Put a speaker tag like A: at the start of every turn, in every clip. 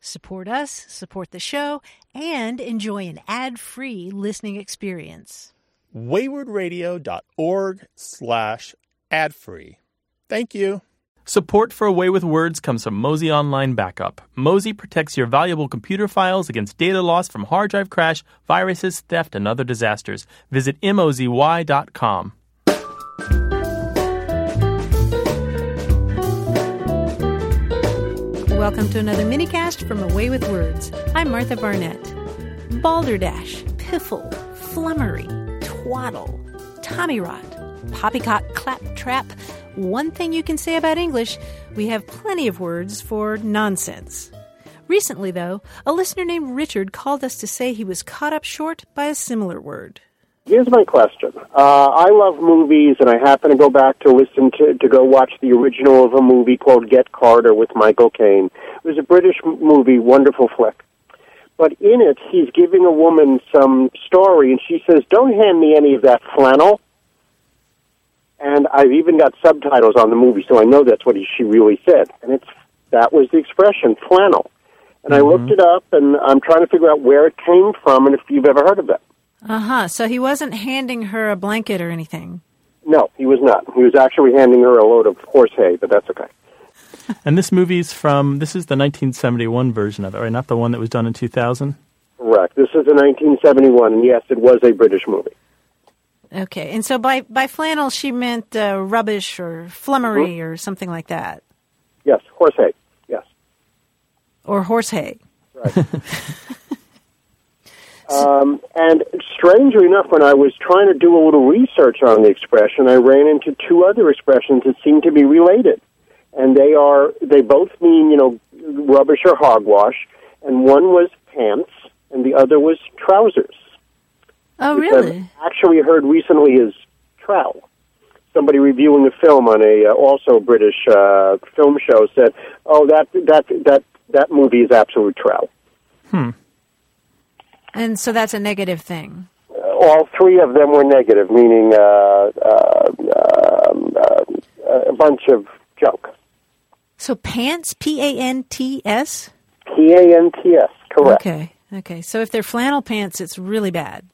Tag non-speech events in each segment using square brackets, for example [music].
A: Support us, support the show, and enjoy an ad-free listening experience.
B: waywordradio.org slash ad-free. Thank you.
C: Support for A Way with Words comes from Mozy Online Backup. Mozy protects your valuable computer files against data loss from hard drive crash, viruses, theft, and other disasters. Visit mozy.com.
A: Welcome to another minicast from A Way with Words. I'm Martha Barnette. Balderdash, piffle, flummery, twaddle, tommyrot, poppycock, claptrap. One thing you can say about English, we have plenty of words for nonsense. Recently, though, a listener named Richard called us to say he was caught up short by a similar word.
D: Here's my question. Uh, I love movies, and I happen to go back to listen to to go watch the original of a movie called Get Carter with Michael Caine. It was a British movie, wonderful flick. But in it, he's giving a woman some story, and she says, "Don't hand me any of that flannel." And I've even got subtitles on the movie, so I know that's what he, she really said. And it's that was the expression flannel. And I looked it up, and I'm trying to figure out where it came from, and if you've ever heard of it.
A: Uh huh. So he wasn't handing her a blanket or anything.
D: No, he was not. He was actually handing her a load of horse hay, but that's okay. [laughs]
C: And this movie's from, this is the 1971 version of it, right? Not the one that was done in 2000?
D: Correct. This is a 1971, and yes, it was a British movie.
A: Okay. And so by, by flannel, she meant uh, rubbish or flummery or something like that,
D: Yes, horse hay. Yes.
A: or horse hay.
D: Right. [laughs] um, and strangely enough, when I was trying to do a little research on the expression, I ran into two other expressions that seem to be related. And they are, they both mean, you know, rubbish or hogwash. And one was pants, and the other was trousers.
A: Oh, really?
D: I've actually heard recently is trowel. Somebody reviewing a film on a uh, also British uh, film show said, "Oh, that that that that movie is absolute trowel."
A: And so that's a negative thing.
D: Uh, all three of them were negative, meaning uh, uh, um, uh, a bunch of junk.
A: So pants, P A N T S?
D: P A N T S, correct.
A: Okay. Okay. So if they're flannel pants, it's really bad.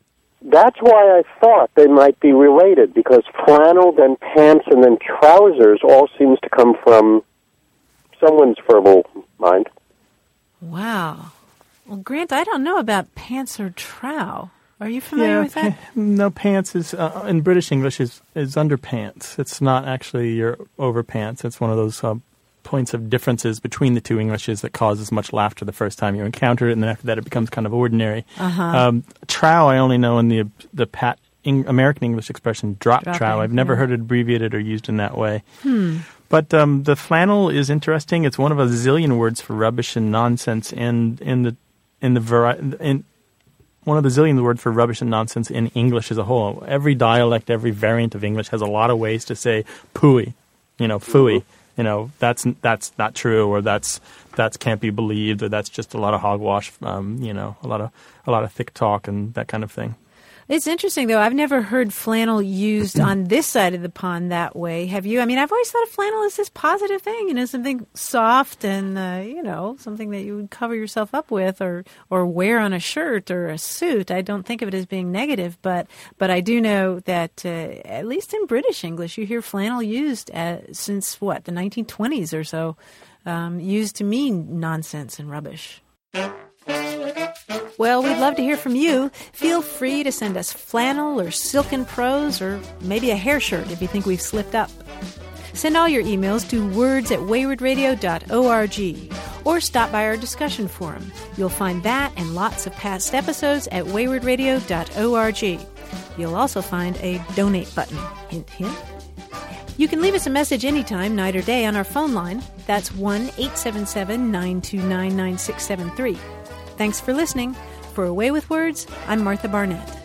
D: That's why I thought they might be related because flannel, then pants, and then trousers all seems to come from someone's verbal mind.
A: Wow. Well, Grant, I don't know about pants or trow. Are you familiar with that?
C: no, pants is, uh, in British English, is, is underpants. It's not actually your overpants. It's one of those uh, points of differences between the two Englishes that causes much laughter the first time you encounter it, and then after that it becomes kind of ordinary.
A: Uh-huh.
C: Um, trow, I only know in the the pat American English expression drop
A: Dropping,
C: trow. I've never
A: yeah.
C: heard it abbreviated or used in that way. But um, the flannel is interesting. It's one of a zillion words for rubbish and nonsense, and in the in the vari- in one of the zillion words for rubbish and nonsense in English as a whole. Every dialect, every variant of English has a lot of ways to say pooey, you know, fooey. You know, that's that's not true, or that's that's can't be believed, or that's just a lot of hogwash. Um, you know, a lot of a lot of thick talk and that kind of thing.
A: It's interesting, though. I've never heard flannel used on this side of the pond that way. Have you? I mean, I've always thought of flannel as this positive thing, you know, something soft and, uh, you know, something that you would cover yourself up with or, or wear on a shirt or a suit. I don't think of it as being negative, but, but I do know that, uh, at least in British English, you hear flannel used uh since what, the 1920s or so, um, used to mean nonsense and rubbish. Well, we'd love to hear from you. Feel free to send us flannel or silken prose or maybe a hair shirt if you think we've slipped up. Send all your emails to words at waywordradio.org or stop by our discussion forum. You'll find that and lots of past episodes at waywordradio.org. You'll also find a donate button. Hint, hint. You can leave us a message anytime, night or day, on our phone line. That's 1 877 929 9673. Thanks for listening. For A Way with Words, I'm Martha Barnette.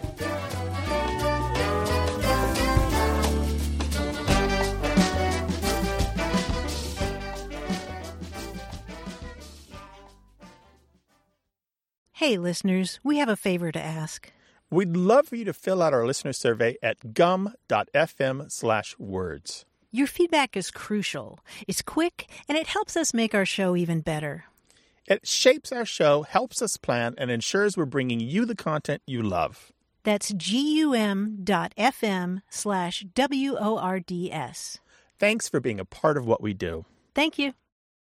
A: Hey, listeners, we have a favor to ask.
B: We'd love for you to fill out our listener survey at gum.fm slash words.
A: Your feedback is crucial. It's quick, and it helps us make our show even better.
B: It shapes our show, helps us plan, and ensures we're bringing you the content you love.
A: That's gum.fm slash W O R D S.
B: Thanks for being a part of what we do.
A: Thank you.